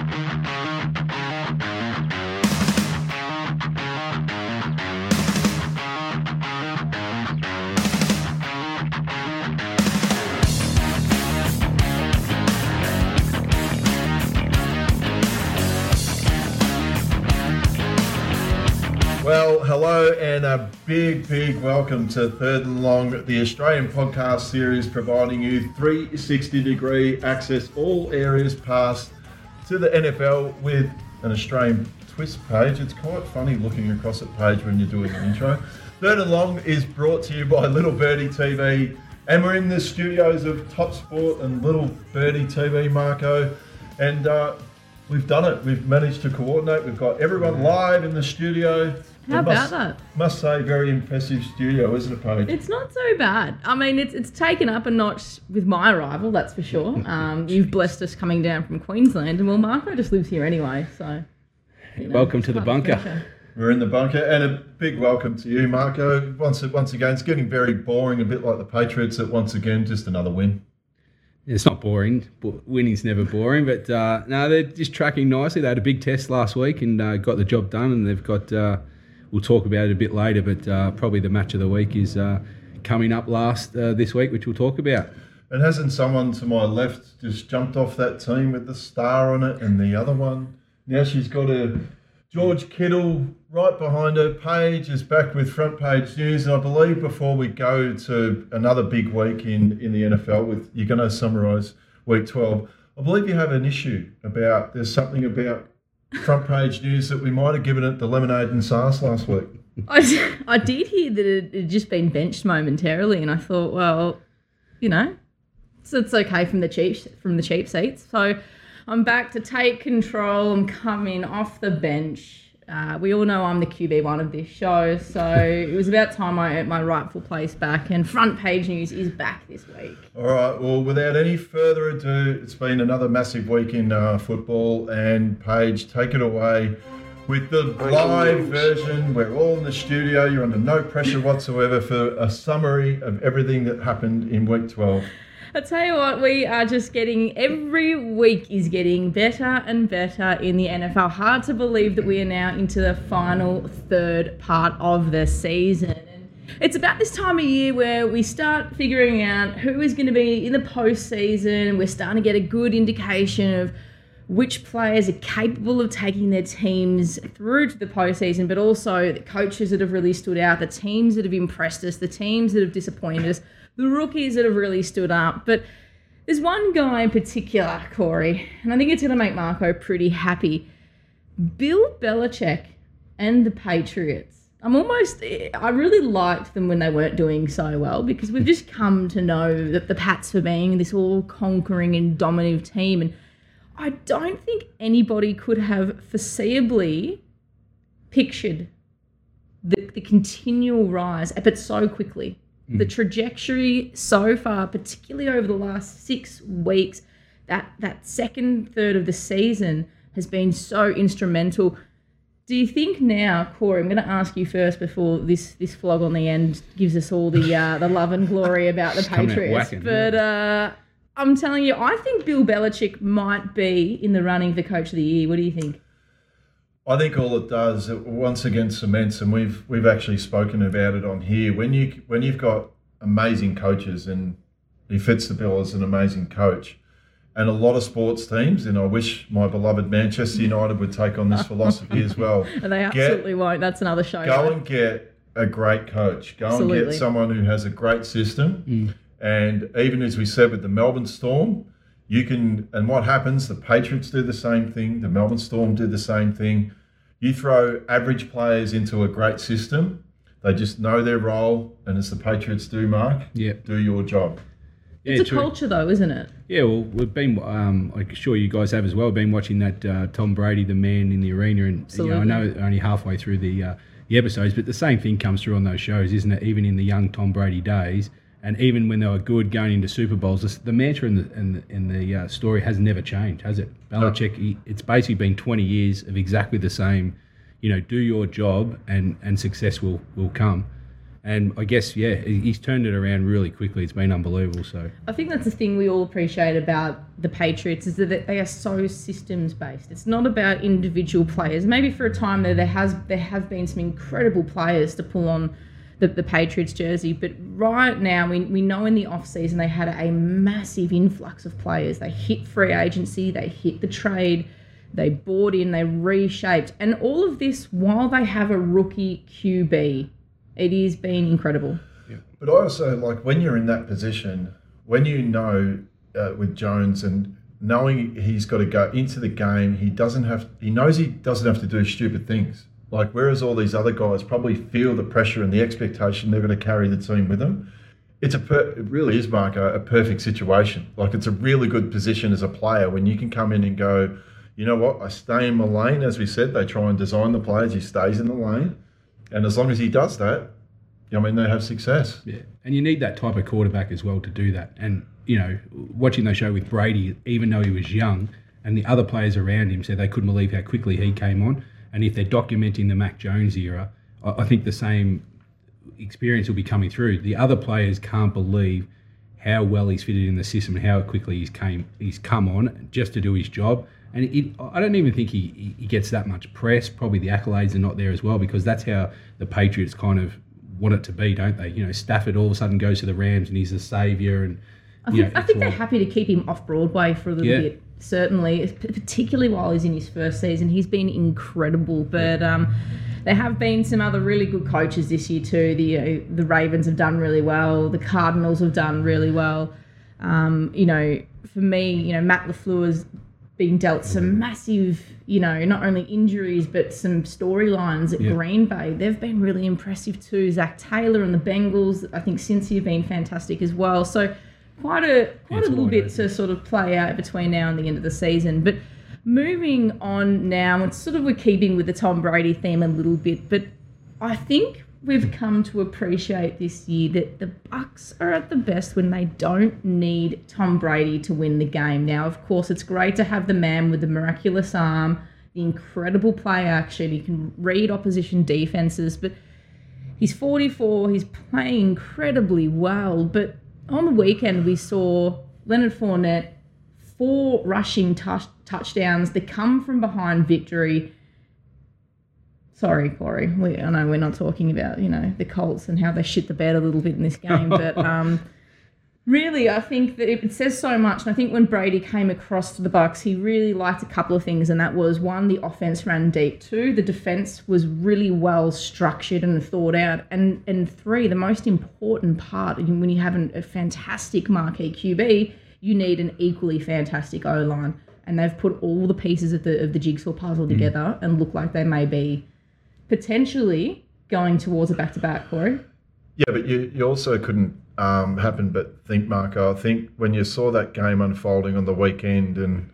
Well, hello and a big, big welcome to Third and Long, the Australian podcast series providing you 360 degree access all areas past to the NFL with an Australian twist Paige. It's quite funny looking across at Paige when you're doing an intro. Third and Long is brought to you by Little Birdie TV, and we're in the studios of Top Sport and Little Birdie TV, Marco. And uh, we've done it. We've managed to coordinate. We've got everyone live in the studio. How I must, about that? Must say, very impressive studio, isn't it, Paige? It's not so bad. I mean, it's it's taken up a notch with my arrival, that's for sure. Um, you've blessed us coming down from Queensland, and well, Marco just lives here anyway, so. you know, Welcome to the bunker. culture. We're in the bunker, and a big welcome to you, Marco. Once once again, it's getting very boring, a bit like the Patriots. That once again, just another win. It's not boring. but Winning's never boring, but uh, no, they're just tracking nicely. They had a big test last week and uh, got the job done. And they've got. Uh, we'll talk about it a bit later, but uh, probably the match of the week is uh, coming up last uh, this week, which we'll talk about. And hasn't someone to my left just jumped off that team with the star on it, and the other one now she's got a George Kittle right behind her. Paige is back with front page news, and I believe before we go to another big week in in the NFL, with you're going to summarise week twelve. I believe you have an issue about there's something about front page news that we might have given it the lemonade and sauce last week. I, I did hear that it had just been benched momentarily, and I thought, well, you know, so it's okay from the cheap from the cheap seats. So I'm back to take control. I'm coming off the bench. Uh, we all know I'm the QB one of this show, so it was about time I earned my rightful place back. And front page news is back this week. All right. Well, without any further ado, it's been another massive week in uh, football, and Paige, take it away with the live version. We're all in the studio. You're under no pressure whatsoever for a summary of everything that happened in week 12. I tell you what, we are just getting every week is getting better and better in the NFL. Hard to believe that we are now into the final third part of the season. It's about this time of year where we start figuring out who is going to be in the postseason. We're starting to get a good indication of which players are capable of taking their teams through to the postseason, but also the coaches that have really stood out, the teams that have impressed us, the teams that have disappointed us, the rookies that have really stood up. But there's one guy in particular, Corey, and I think it's going to make Marco pretty happy. Bill Belichick and the Patriots. I'm almost, I really liked them when they weren't doing so well because we've just come to know that the Pats for being this all conquering and dominative team. And I don't think anybody could have foreseeably pictured the, the continual rise, but so quickly. The trajectory so far, particularly over the last six weeks, that that second third of the season has been so instrumental. Do you think now, Corey? I'm going to ask you first before this this flog on the end gives us all the uh, the love and glory about the Patriots. whacking, but uh, I'm telling you, I think Bill Belichick might be in the running for Coach of the Year. What do you think? I think all it does, it once again cements, and we've we've actually spoken about it on here. When you when you've got amazing coaches, and he fits the bill as an amazing coach, and a lot of sports teams, and I wish my beloved Manchester United would take on this philosophy as well. And they absolutely won't. That's another show. Go though. and get a great coach. Go and get someone who has a great system. Mm. And even as we said with the Melbourne Storm, you can. And what happens? The Patriots do the same thing. The Melbourne Storm do the same thing. You throw average players into a great system. They just know their role, and as the Patriots do, Mark, Yep. do your job. Yeah, it's a true. culture, though, isn't it? Yeah, well, we've been, um, I'm sure you guys have as well, been watching that uh, Tom Brady, the man in the arena. And, you know, I know only halfway through the, uh, the episodes, but the same thing comes through on those shows, isn't it? Even in the young Tom Brady days, and even when they were good going into Super Bowls, the, the mantra in the, in the, in the uh, story has never changed, has it? Belichick, he, it's basically been 20 years of exactly the same, you know, do your job and, and success will, will come. And I guess, yeah, he's turned it around really quickly. It's been unbelievable. So I think that's the thing we all appreciate about the Patriots is that they are so systems based. It's not about individual players. Maybe for a time there, there has there have been some incredible players to pull on the, the Patriots jersey, but right now we, we know in the off season they had a massive influx of players. They hit free agency, they hit the trade, they bought in, they reshaped, and all of this while they have a rookie QB it has been incredible. Yeah. But I also like when you're in that position, when you know uh, with Jones and knowing he's got to go into the game, he doesn't have, he knows he doesn't have to do stupid things. Like whereas all these other guys probably feel the pressure and the expectation they're going to carry the team with them. It's a per, it really is Mark a, a perfect situation. Like it's a really good position as a player when you can come in and go, you know what, I stay in my lane. As we said, they try and design the players. He stays in the lane and as long as he does that, I mean, they have success. Yeah, and you need that type of quarterback as well to do that. And you know, watching the show with Brady, even though he was young, and the other players around him said they couldn't believe how quickly he came on. And if they're documenting the Mac Jones era, I think the same experience will be coming through. The other players can't believe how well he's fitted in the system and how quickly he's came he's come on just to do his job. And it, I don't even think he, he gets that much press. Probably the accolades are not there as well because that's how the Patriots kind of want it to be, don't they? You know, Stafford all of a sudden goes to the Rams and he's the saviour. And I think, know, I think they're happy to keep him off Broadway for a little yeah. bit. Certainly, particularly while he's in his first season, he's been incredible. But um, there have been some other really good coaches this year too. The uh, the Ravens have done really well. The Cardinals have done really well. Um, you know, for me, you know, Matt LaFleur has been dealt some massive, you know, not only injuries but some storylines at yeah. Green Bay. They've been really impressive too. Zac Taylor and the Bengals, I think Cincy have been fantastic as well. So quite a quite it's a little bit to sort of play out between now and the end of the season. But moving on now, it's sort of we're keeping with the Tom Brady theme a little bit, but I think we've come to appreciate this year that the Bucks are at the best when they don't need Tom Brady to win the game. Now, of course, it's great to have the man with the miraculous arm, the incredible play action. He can read opposition defenses, but he's 44. He's playing incredibly well. But on the weekend, we saw Leonard Fournette four rushing touch- touchdowns. The come from behind victory sorry, Corey. We, I know we're not talking about you know the Colts and how they shit the bed a little bit in this game, but um, really, I think that it says so much. And I think when Brady came across to the Bucks, he really liked a couple of things, and that was one, the offense ran deep. Two, the defense was really well structured and thought out, and and three, the most important part when you have an, a fantastic marquee QB, you need an equally fantastic O line. And they've put all the pieces of the of the jigsaw puzzle mm. together and look like they may be potentially going towards a back to back, Corey. Yeah, but you, you also couldn't um, happen but think, Marco. I think when you saw that game unfolding on the weekend and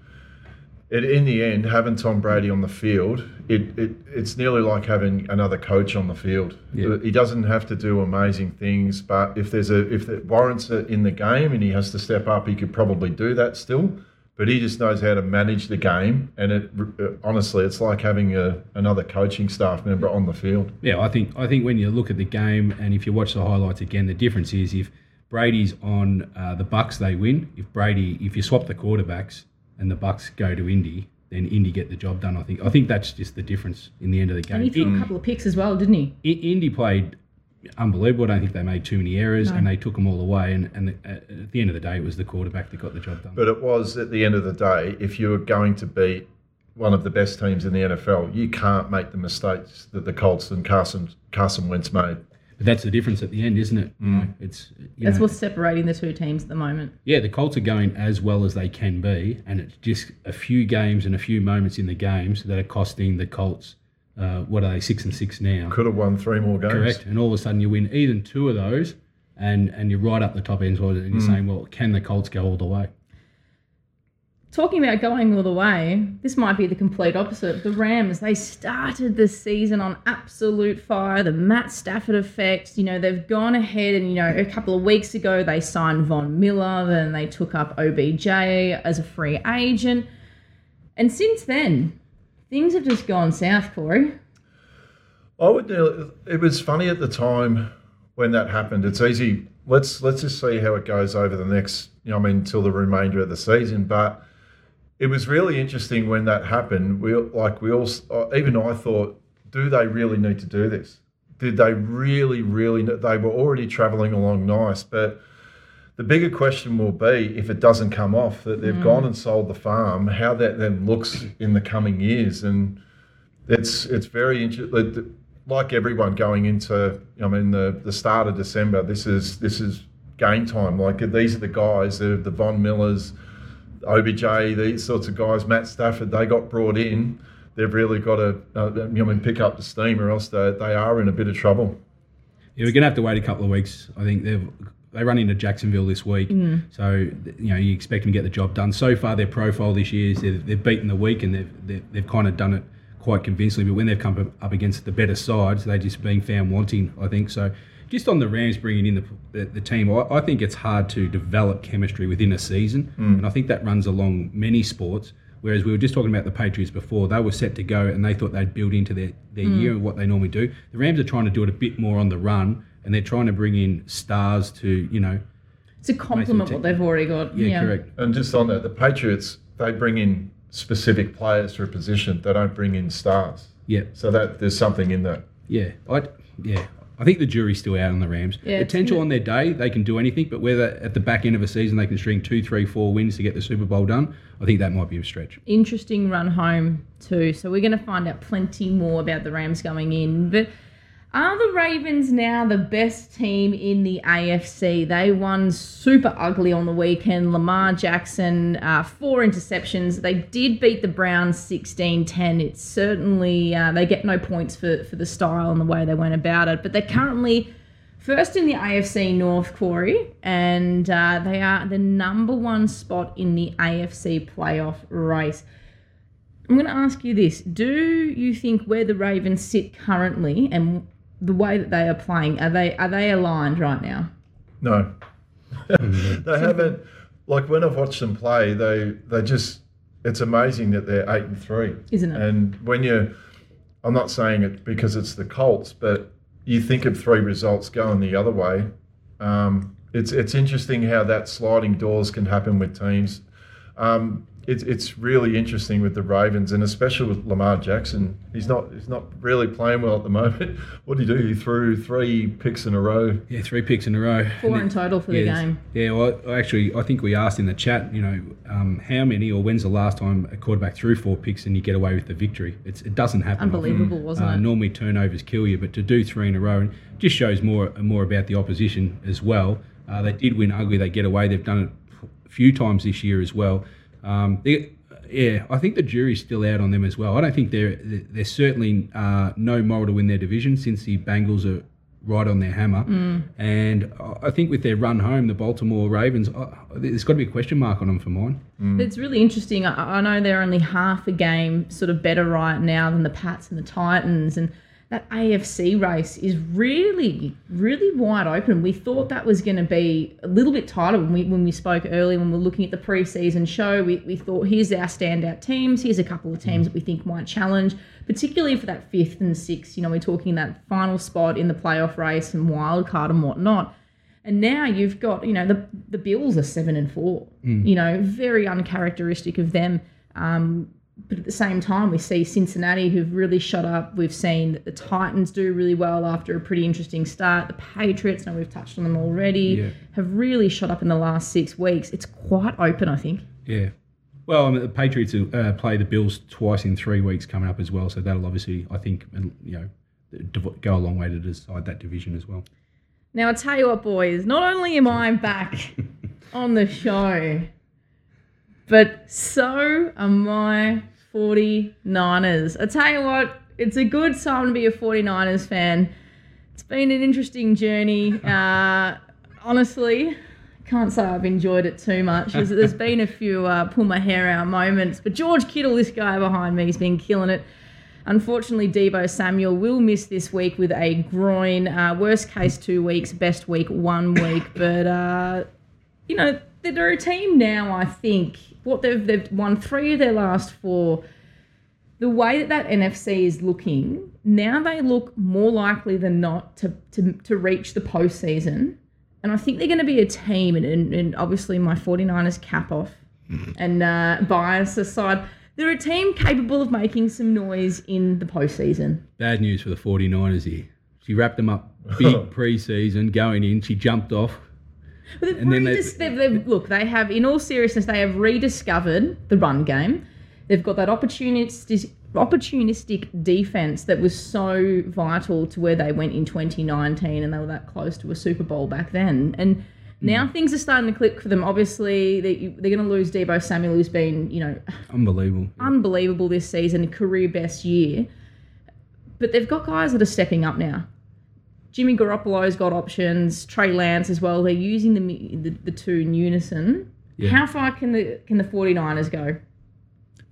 it, in the end, having Tom Brady on the field, it, it it's nearly like having another coach on the field. Yeah. He doesn't have to do amazing things, but if there's a if it warrants it in the game and he has to step up, he could probably do that still but he just knows how to manage the game. And it uh, honestly, it's like having a, another coaching staff member on the field. Yeah, I think I think when you look at the game and if you watch the highlights again, the difference is if Brady's on uh, the Bucks, they win. If Brady, if you swap the quarterbacks and the Bucks go to Indy, then Indy get the job done. I think I think that's just the difference in the end of the game. And he threw a couple of picks as well, didn't he? Indy played unbelievable. I don't think they made too many errors, no. and they took them all away. And, and the, at the end of the day, it was the quarterback that got the job done. But it was at the end of the day, if you were going to beat one of the best teams in the NFL, you can't make the mistakes that the Colts and Carson Carson Wentz made. But that's the difference at the end, isn't it? Mm. You it's that's know, what's separating the two teams at the moment. Yeah, the Colts are going as well as they can be, and it's just a few games and a few moments in the games that are costing the Colts uh, what are they six and six now? Could have won three more games. Correct, and all of a sudden you win even two of those, and and you're right up the top end, and you're mm. saying, well, can the Colts go all the way? Talking about going all the way, this might be the complete opposite. The Rams, they started the season on absolute fire. The Matt Stafford effect, you know, they've gone ahead and, you know, a couple of weeks ago they signed Von Miller, then they took up OBJ as a free agent. And since then, things have just gone south, Corey. I would. It was funny at the time when that happened. It's easy. Let's let's just see how it goes over the next. You know, I mean, until the remainder of the season. But it was really interesting when that happened. We like we all uh, even I thought, do they really need to do this? Did they really, really? They were already travelling along nice, but the bigger question will be if it doesn't come off that they've mm. gone and sold the farm, how that then looks in the coming years, and it's it's very interesting. Like everyone going into, I mean, the the start of December, this is this is game time. Like these are the guys, the the Von Millers OBJ, these sorts of guys, Matt Stafford, they got brought in. They've really got to, uh, you know, pick up the steam, or else they, they are in a bit of trouble. Yeah, we're going to have to wait a couple of weeks. I think they've they run into Jacksonville this week, mm. so you know you expect them to get the job done. So far, their profile this year is they've, they've beaten the week and they've, they've, they've kind of done it quite convincingly. But when they've come up against the better sides, they're just being found wanting. I think so just on the Rams bringing in the, the, the team, I, I, think it's hard to develop chemistry within a season. Mm. And I think that runs along many sports. Whereas we were just talking about the Patriots before, they were set to go and they thought they'd build into their, their mm. year and what they normally do. The Rams are trying to do it a bit more on the run and they're trying to bring in stars to, you know. To complement what they've already got. Yeah, yeah, correct. And just on that, the Patriots, they bring in specific players for a position, they don't bring in stars. Yeah. So that there's something in that. Yeah. I yeah, I think the jury's still out on the Rams. Yeah, Potential on their day, they can do anything, but whether at the back end of a season they can string two, three, four wins to get the Super Bowl done, I think that might be a stretch. Interesting run home, too. So we're going to find out plenty more about the Rams going in. But are the Ravens now the best team in the AFC? They won super ugly on the weekend. Lamar Jackson, uh, four interceptions. They did beat the Browns 16 10. It's certainly, uh, they get no points for, for the style and the way they went about it. But they're currently first in the AFC North, Corey, and uh, they are the number one spot in the AFC playoff race. I'm going to ask you this. Do you think where the Ravens sit currently and the way that they are playing, are they are they aligned right now? No, they haven't. Like when I've watched them play, they they just it's amazing that they're eight and three, isn't it? And when you, I'm not saying it because it's the Colts, but you think of three results going the other way. Um, it's it's interesting how that sliding doors can happen with teams. Um, it's it's really interesting with the Ravens and especially with Lamar Jackson. He's not he's not really playing well at the moment. What did he do? He threw three picks in a row. Yeah, three picks in a row. Four in total for yeah, the game. Yeah, well, actually, I think we asked in the chat, you know, um, how many or when's the last time a quarterback threw four picks and you get away with the victory? It's, it doesn't happen. Unbelievable, often. wasn't uh, it? Normally turnovers kill you, but to do three in a row and just shows more more about the opposition as well. Uh, they did win ugly. They get away. They've done it a few times this year as well. Um, they, yeah, I think the jury's still out on them as well. I don't think they're they're certainly uh, no moral to win their division since the Bengals are right on their hammer. Mm. And I think with their run home, the Baltimore Ravens, uh, there's got to be a question mark on them for mine. Mm. It's really interesting. I, I know they're only half a game sort of better right now than the Pats and the Titans, and that AFC race is really, really wide open. We thought that was going to be a little bit tighter when we when we spoke earlier when we were looking at the preseason show. We, we thought here's our standout teams. Here's a couple of teams that we think might challenge, particularly for that fifth and sixth. You know, we're talking that final spot in the playoff race and wild card and whatnot. And now you've got, you know, the the Bills are seven and four. Mm. You know, very uncharacteristic of them. Um, but at the same time, we see Cincinnati who've really shot up. We've seen that the Titans do really well after a pretty interesting start. The Patriots, now we've touched on them already, yeah. have really shot up in the last six weeks. It's quite open, I think. Yeah. Well, I mean, the Patriots uh, play the Bills twice in three weeks coming up as well, so that'll obviously, I think, you know, go a long way to decide that division as well. Now, I tell you what, boys, not only am I back on the show, but so are my 49ers. I tell you what, it's a good time to be a 49ers fan. It's been an interesting journey. Uh, honestly, can't say I've enjoyed it too much. There's, there's been a few uh, pull my hair out moments, but George Kittle, this guy behind me, has been killing it. Unfortunately, Deebo Samuel will miss this week with a groin. Uh, worst case, two weeks. Best week, one week. But, uh, you know, they're a team now, I think, what they've they've won three of their last four. the way that that NFC is looking, now they look more likely than not to, to, to reach the postseason. And I think they're going to be a team, and, and, and obviously my 49ers cap off mm-hmm. and uh, bias aside, they're a team capable of making some noise in the postseason. Bad news for the 49ers here. She wrapped them up big pre-season going in. She jumped off. They've, redis- they, they've, they've, look, they have, in all seriousness, they have rediscovered the run game. They've got that opportunistic, opportunistic defense that was so vital to where they went in 2019 and they were that close to a Super Bowl back then. And now mm. things are starting to click for them. Obviously, they, they're going to lose Deebo Samuel, who's been, you know, unbelievable, unbelievable this season, career best year. But they've got guys that are stepping up now. Jimmy Garoppolo's got options. Trey Lance as well. They're using the the, the two in unison. Yeah. How far can the can the 49ers go?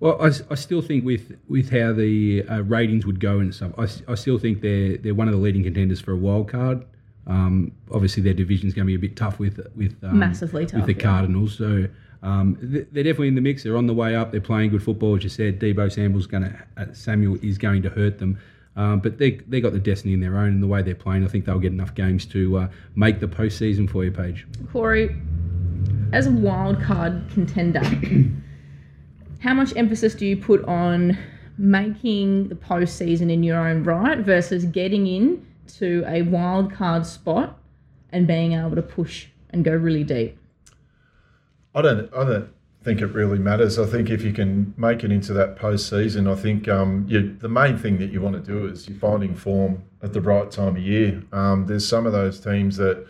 Well, I, I still think with with how the uh, ratings would go and stuff, I, I still think they're they're one of the leading contenders for a wild card. Um, obviously, their division is going to be a bit tough with with um, massively tough with the yeah. Cardinals. So um, they're definitely in the mix. They're on the way up. They're playing good football, as you said. Deebo Samuel's going to uh, Samuel is going to hurt them. Um, but they they got the destiny in their own, and the way they're playing, I think they'll get enough games to uh, make the postseason for you, Paige. Corey, as a wild card contender, how much emphasis do you put on making the postseason in your own right versus getting in to a wild card spot and being able to push and go really deep? I don't. I don't think it really matters. I think if you can make it into that postseason, I think um, you, the main thing that you want to do is you're finding form at the right time of year. Um, there's some of those teams that,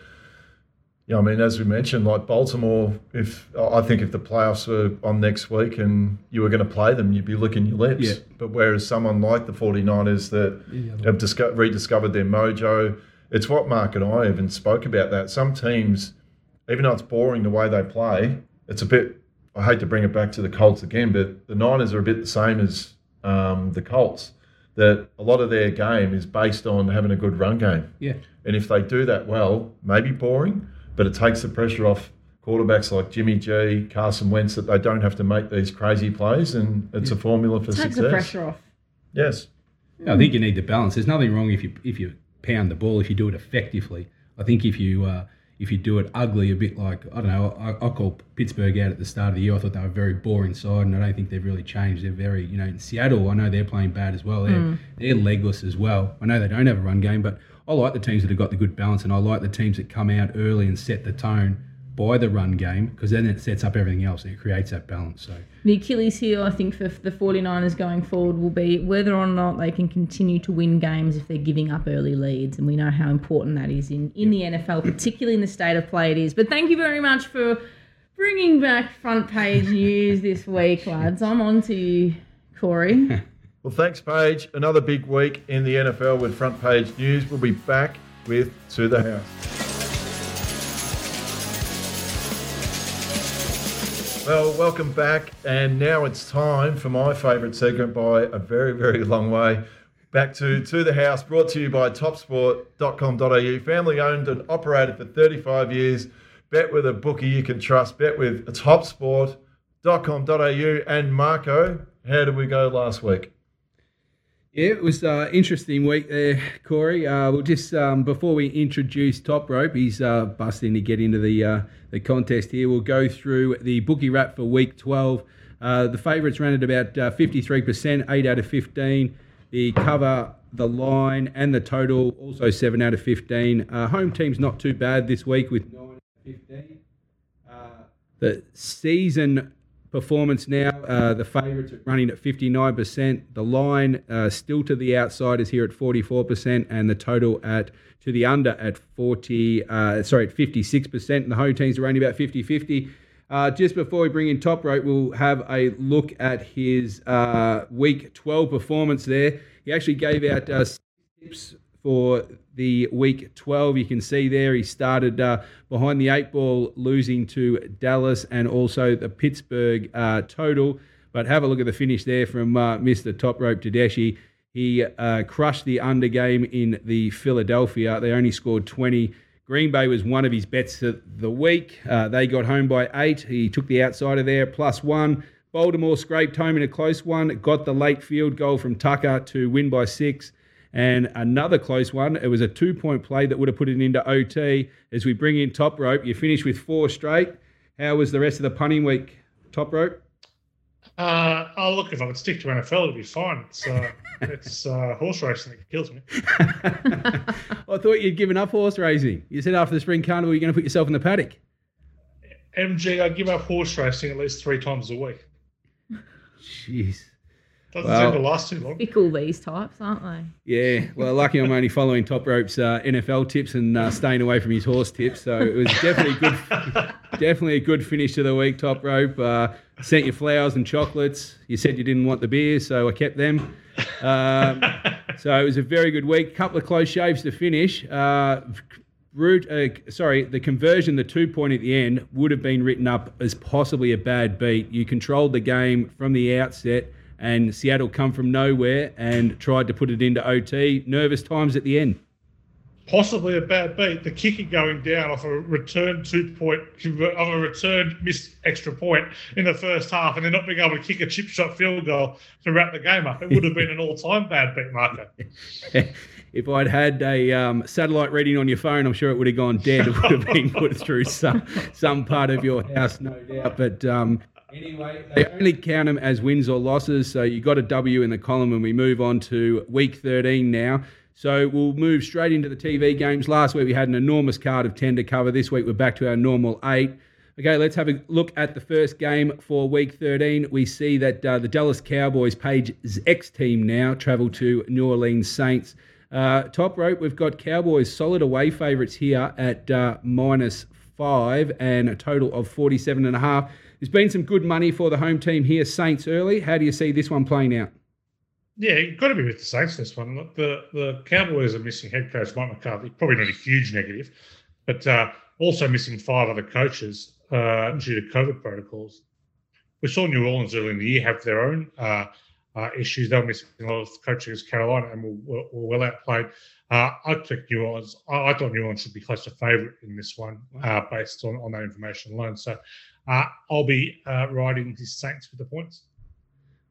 you know, I mean, as we mentioned, like Baltimore, if I think if the playoffs were on next week and you were going to play them, you'd be licking your lips. Yeah. But whereas someone like the 49ers that yeah. have disco- rediscovered their mojo, it's what Mark and I even spoke about that. Some teams, even though it's boring the way they play, it's a bit I hate to bring it back to the Colts again, but the Niners are a bit the same as um, the Colts. That a lot of their game is based on having a good run game. Yeah. And if they do that well, maybe boring, but it takes the pressure off quarterbacks like Jimmy G, Carson Wentz, that they don't have to make these crazy plays, and it's yeah. a formula for it takes success. the pressure off. Yes. I think you need the balance. There's nothing wrong if you if you pound the ball if you do it effectively. I think if you uh, if you do it ugly, a bit like I don't know, I, I call Pittsburgh out at the start of the year. I thought they were very boring side, and I don't think they've really changed. They're very, you know, in Seattle, I know they're playing bad as well. They're mm. they're legless as well. I know they don't have a run game, but I like the teams that have got the good balance, and I like the teams that come out early and set the tone by the run game because then it sets up everything else and it creates that balance. So the Achilles heel, I think, for the 49ers going forward will be whether or not they can continue to win games if they're giving up early leads, and we know how important that is in in the NFL, particularly in the state of play it is. But thank you very much for bringing back front page news this week, lads. I'm on to you, Corey. well, thanks, Paige. Another big week in the NFL with front page news. We'll be back with To the House. Well, welcome back. And now it's time for my favourite segment by a very, very long way. Back to To the House, brought to you by topsport.com.au. Family owned and operated for 35 years. Bet with a bookie you can trust. Bet with topsport.com.au. And Marco, how did we go last week? Yeah, it was an uh, interesting week there, Corey. Uh, we'll just um, before we introduce Top Rope, he's uh, busting to get into the uh, the contest here. We'll go through the bookie wrap for week twelve. Uh, the favourites ran at about uh, fifty three percent, eight out of fifteen. The cover, the line, and the total also seven out of fifteen. home team's not too bad this week with nine out of fifteen. the season performance now. Uh, the favourites are running at 59%. The line uh, still to the outsiders here at 44%, and the total at to the under at 40. Uh, sorry, at 56%. And the home teams are running about 50-50. Uh, just before we bring in Top Rope, we'll have a look at his uh, week 12 performance there. He actually gave out uh, tips for the week 12. You can see there he started uh, behind the eight ball, losing to Dallas and also the Pittsburgh uh, total. But have a look at the finish there from uh, Mr. Top Rope Tedeschi. He uh, crushed the under game in the Philadelphia. They only scored 20. Green Bay was one of his bets of the week. Uh, they got home by eight. He took the outsider there, plus one. Baltimore scraped home in a close one, got the late field goal from Tucker to win by six. And another close one, it was a two point play that would have put it into OT. As we bring in top rope, you finish with four straight. How was the rest of the punting week, top rope? Uh, oh, look, if I could stick to NFL, it'd be fine. It's, uh, it's uh, horse racing that kills me. I thought you'd given up horse racing. You said after the spring carnival, you're going to put yourself in the paddock. MG, I give up horse racing at least three times a week. Jeez. Doesn't well, seem to last too long. Fickle these types, aren't they? Yeah. Well, lucky I'm only following Top Rope's uh, NFL tips and uh, staying away from his horse tips. So it was definitely good. definitely a good finish to the week. Top Rope uh, sent you flowers and chocolates. You said you didn't want the beer, so I kept them. Um, so it was a very good week. Couple of close shaves to finish. Uh, root, uh, sorry, the conversion, the two point at the end, would have been written up as possibly a bad beat. You controlled the game from the outset and Seattle come from nowhere and tried to put it into OT. Nervous times at the end. Possibly a bad beat. The kicker going down off a return two point of a return missed extra point in the first half, and then not being able to kick a chip shot field goal to wrap the game up. It would have been an all time bad beat marker. if I'd had a um, satellite reading on your phone, I'm sure it would have gone dead. It would have been put through some some part of your house, no doubt. But um, Anyway, they only count them as wins or losses. So you got a W in the column, and we move on to week 13 now. So we'll move straight into the TV games. Last week we had an enormous card of 10 to cover. This week we're back to our normal eight. Okay, let's have a look at the first game for week 13. We see that uh, the Dallas Cowboys, Paige's X team now, travel to New Orleans Saints. Uh, top rope, we've got Cowboys solid away favourites here at uh, minus five and a total of 47 and a half. There's been some good money for the home team here, Saints early. How do you see this one playing out? Yeah, you've got to be with the Saints this one. Look, the, the Cowboys are missing head coach Mike McCarthy, probably not a huge negative, but uh, also missing five other coaches uh, due to COVID protocols. We saw New Orleans early in the year have their own uh, uh issues. They were missing a lot of coaching as Carolina and were, were well outplayed. Uh, I took New Orleans. I, I, thought New Orleans should be close to favourite in this one uh, based on, on that information alone. So uh, I'll be uh, riding the Saints for the points.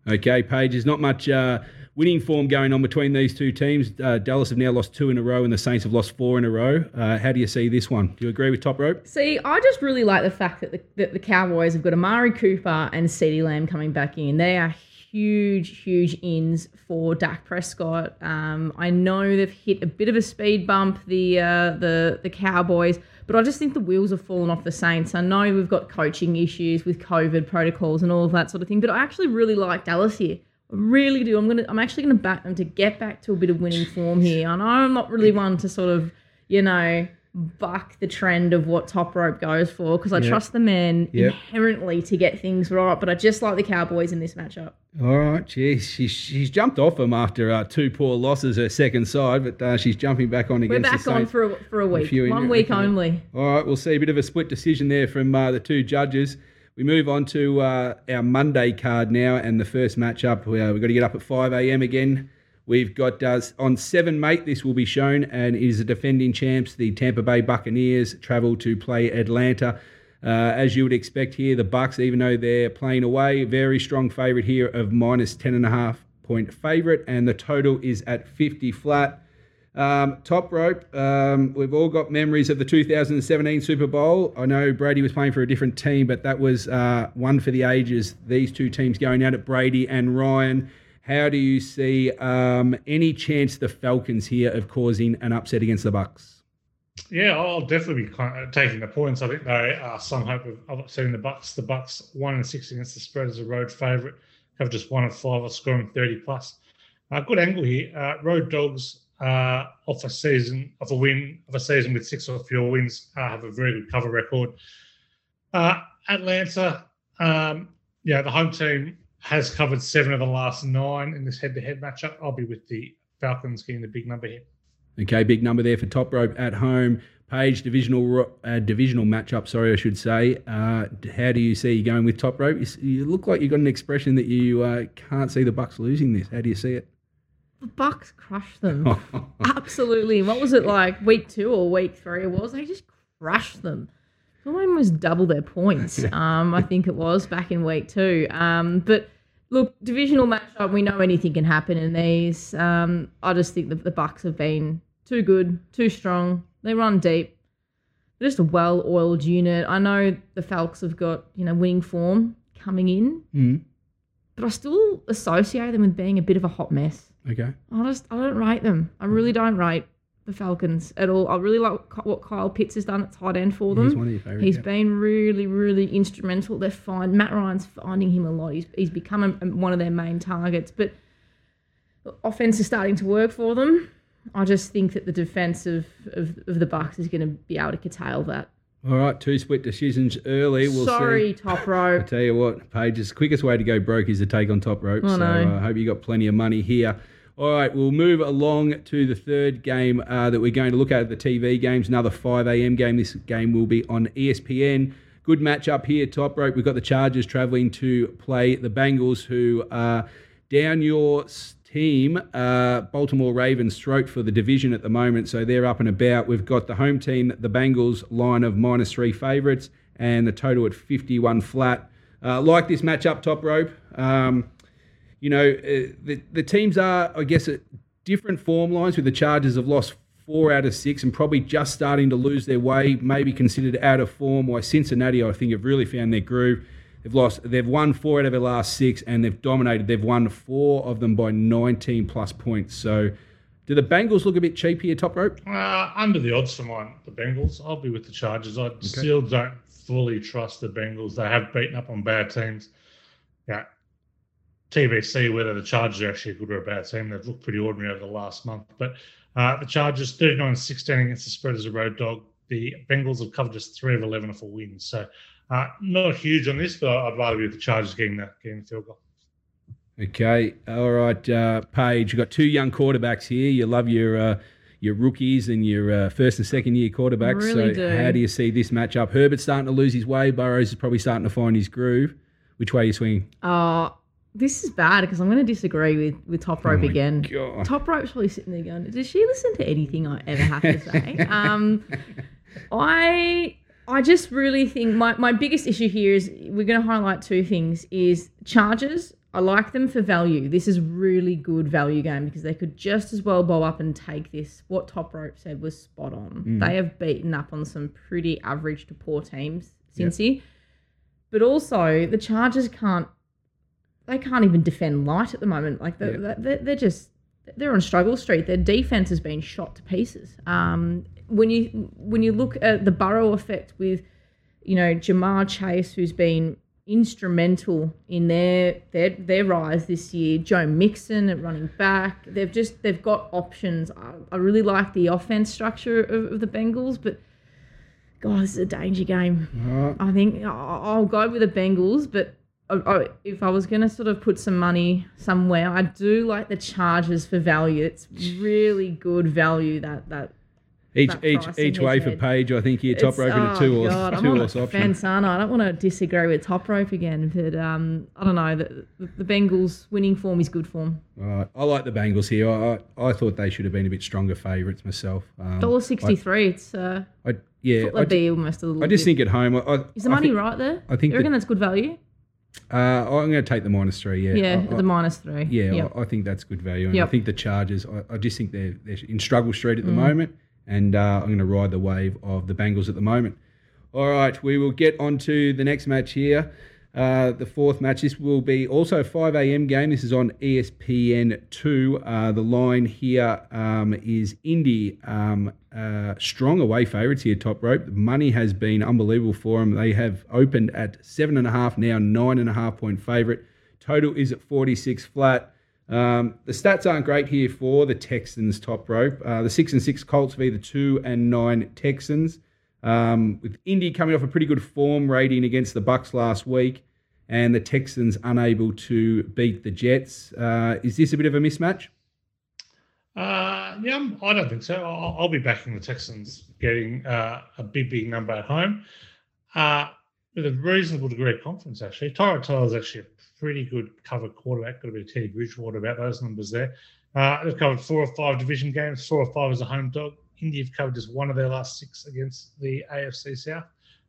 Okay, Paige, there's not much uh, winning form going on between these two teams. Uh, Dallas have now lost two in a row, and the Saints have lost four in a row. Uh, how do you see this one? Do you agree with Top Rope? See, I just really like the fact that the, that the Cowboys have got Amari Cooper and CeeDee Lamb coming back in. They are huge, huge ins for Dak Prescott. Um, I know they've hit a bit of a speed bump, the uh, the the Cowboys but I just think the wheels have fallen off the Saints. I know we've got coaching issues with COVID protocols and all of that sort of thing, but I actually really like Dallas here. I really do. I'm gonna. I'm actually gonna back them to get back to a bit of winning form here. I know I'm not really one to sort of, you know, buck the trend of what top rope goes for because I yep. trust the men yep. inherently to get things right. But I just like the Cowboys in this matchup. All right, geez, she's, she's jumped off them after uh, two poor losses her second side, but uh, she's jumping back on against. We're back on for a, for a week, a one week okay. only. All right, we'll see a bit of a split decision there from uh, the two judges. We move on to uh, our Monday card now, and the first matchup. Uh, we've got to get up at 5 a.m. again. We've got uh, on 7 Mate, this will be shown, and it is the defending champs, the Tampa Bay Buccaneers, travel to play Atlanta. Uh, as you would expect here, the Bucks, even though they're playing away, very strong favourite here of minus 10.5 point favourite, and the total is at 50 flat. Um, top rope, um, we've all got memories of the 2017 Super Bowl. I know Brady was playing for a different team, but that was uh, one for the ages. These two teams going out at Brady and Ryan. How do you see um, any chance the Falcons here of causing an upset against the Bucks? Yeah, I'll definitely be taking the points. I think they are some hope of, of seeing the Bucks. The Bucks one and six against the spread as a road favourite. Have just one and five, are scoring thirty plus. Uh, good angle here. Uh, road dogs uh, off a season, of a win, of a season with six or fewer wins, uh, have a very good cover record. Uh, Atlanta, um, yeah, the home team has covered seven of the last nine in this head-to-head matchup. I'll be with the Falcons getting the big number here. Okay, big number there for top rope at home. Paige divisional uh, divisional matchup. Sorry, I should say. Uh, how do you see you going with top rope? You, you, look like you've got an expression that you uh, can't see the Bucks losing this. How do you see it? The Bucks crushed them. Absolutely. What was it like? Week two or week three? It was they just crushed them. almost double their points. um, I think it was back in week two. Um, but look, divisional matchup, we know anything can happen in these. Um, I just think that the Bucks have been too good, too strong. They run deep. They're just a well-oiled unit. I know the Falcons have got you know winning form coming in, Mm. but I still associate them with being a bit of a hot mess. Okay. I just I don't rate them. I really don't rate the Falcons at all. I really like what Kyle Pitts has done at tight end for them. He's one of your favourites. He's yeah. been really, really instrumental. They're fine. Matt Ryan's finding him a lot. He's, he's become a, one of their main targets. But offense is starting to work for them. I just think that the defense of, of, of the Bucks is going to be able to curtail that. All right, two split decisions early. We'll Sorry, see. top rope. I tell you what, Paige's quickest way to go broke is to take on top rope. I so. I uh, hope you got plenty of money here. All right, we'll move along to the third game uh, that we're going to look at the TV games. Another 5 a.m. game. This game will be on ESPN. Good match up here, top rope. We've got the Chargers traveling to play the Bengals, who are down your team, uh, Baltimore Ravens, throat for the division at the moment. So they're up and about. We've got the home team, the Bengals, line of minus three favourites, and the total at 51 flat. Uh, like this matchup, top rope. Um, you know, uh, the, the teams are, I guess, at different form lines with the Chargers have lost four out of six and probably just starting to lose their way, maybe considered out of form. Why Cincinnati, I think, have really found their groove. They've lost, they've won four out of their last six and they've dominated. They've won four of them by 19 plus points. So, do the Bengals look a bit cheap here, top rope? Uh, under the odds for mine, the Bengals. I'll be with the Chargers. I still don't fully trust the Bengals. They have beaten up on bad teams. Yeah. TBC whether the Chargers are actually a good or a bad team. They've looked pretty ordinary over the last month. But uh, the Chargers 39 16 against the spread as a road dog. The Bengals have covered just three of 11 for wins. So uh, not huge on this, but I'd rather be with the Chargers getting the, getting the field goal. Okay, all right, uh, Paige. You've got two young quarterbacks here. You love your uh, your rookies and your uh, first and second year quarterbacks. Really so, do. how do you see this matchup? Herbert's starting to lose his way. Burrows is probably starting to find his groove. Which way are you swinging? Uh, this is bad because I'm going to disagree with, with Top Rope Oh again. God. Top Rope's probably sitting there going, Does she listen to anything I ever have to say? um, I I just really think my, my biggest issue here is we're going to highlight two things is Chargers. I like them for value. This is really good value game because they could just as well bow up and take this. What Top Rope said was spot on. They have beaten up on some pretty average to poor teams, Cincy. But also the Chargers can't they can't even defend light at the moment. Like they're, Yeah. they're, they're just they're on struggle street. Their defense has been shot to pieces. Um, when you when you look at the Burrow effect with you know Ja'Marr Chase, who's been instrumental in their their their rise this year. Joe Mixon at running back. They've just they've got options. I, I really like the offense structure of, of the Bengals, but God, this is a danger game. Right. I think I- I'll go with the Bengals, but if I was going to sort of put some money somewhere, I do like the Chargers for value. It's really good value that that. Each that each each for head. Paige. I think here top rope a oh, two God, horse two horse the option. fence, I? I don't want to disagree with top rope again, but um, I don't know. The, the, the Bengals winning form is good form. All right. I like the Bengals here. I, I I thought they should have been a bit stronger favourites myself. Um, Dollar sixty three. It's uh, I, yeah, I, be almost a little. I just bit- think at home. I, I, is the money think- right there? I think you reckon that- that's good value. Uh, I'm going to take the minus three. Yeah, Yeah, I- at I- the minus three. Yeah, Yep. I, I think that's good value, and I think the Chargers. I, I just think they're they're in struggle street at the Mm. moment, and uh, I'm going to ride the wave of the Bengals at the moment. All right, we will get on to the next match here. Uh, the fourth match. This will be also a 5 a.m. game. This is on E ESPN two. Uh, the line here um, is Indy um, uh, strong away favourites here. Top rope. The money has been unbelievable for them. They have opened at seven and a half now, nine and a half point favourite. Total is at 46 flat. Um, the stats aren't great here for the Texans top rope. Uh, the six and six Colts v the two and nine Texans. Um, with Indy coming off a pretty good form rating against the Bucks last week, and the Texans unable to beat the Jets. Uh, is this a bit of a mismatch? Uh, yeah, I don't think so. I'll, I'll be backing the Texans getting uh, a big, big number at home uh, with a reasonable degree of confidence, actually. Tyrod is actually a pretty good cover quarterback. Got bit of Teddy Bridgewater about those numbers there. Uh, they've covered four or five division games, four or five as a home dog. Indy have covered just one of their last six against the AFC South.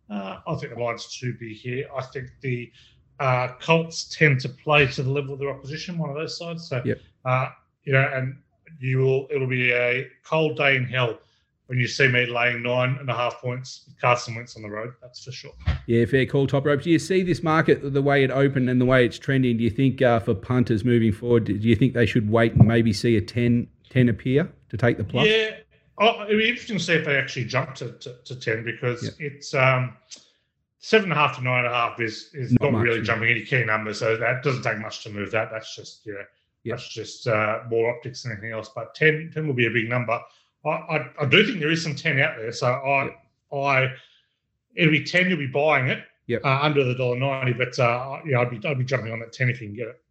Uh, I think the line's to be here. I think the uh, Colts tend to play to the level of their opposition, one of those sides. So, yep. uh, you know, and you will. It'll be a cold day in hell when you see me laying nine and a half points with Carson Wentz on the road. That's for sure. Yeah, fair call, top rope. Do you see this market the way it opened and the way it's trending? Do you think uh, for punters moving forward, do you think they should wait and maybe see a 10, 10 appear to take the plus? Yeah. Oh, it'd be interesting to see if they actually jump to, to, to 10 because yep. it's um, seven and a half to nine and a half is, is not, not really jumping any key numbers. So that doesn't take much to move that. That's just, yeah, that's just uh, more optics than anything else. But 10, 10 will be a big number. I, I, I, do think there is some 10 out there. So I, yep. I it'll be 10, you'll be buying it yep. uh, under the dollar ninety. But uh, yeah, I'd be, I'd be jumping on that 10 if you can get it.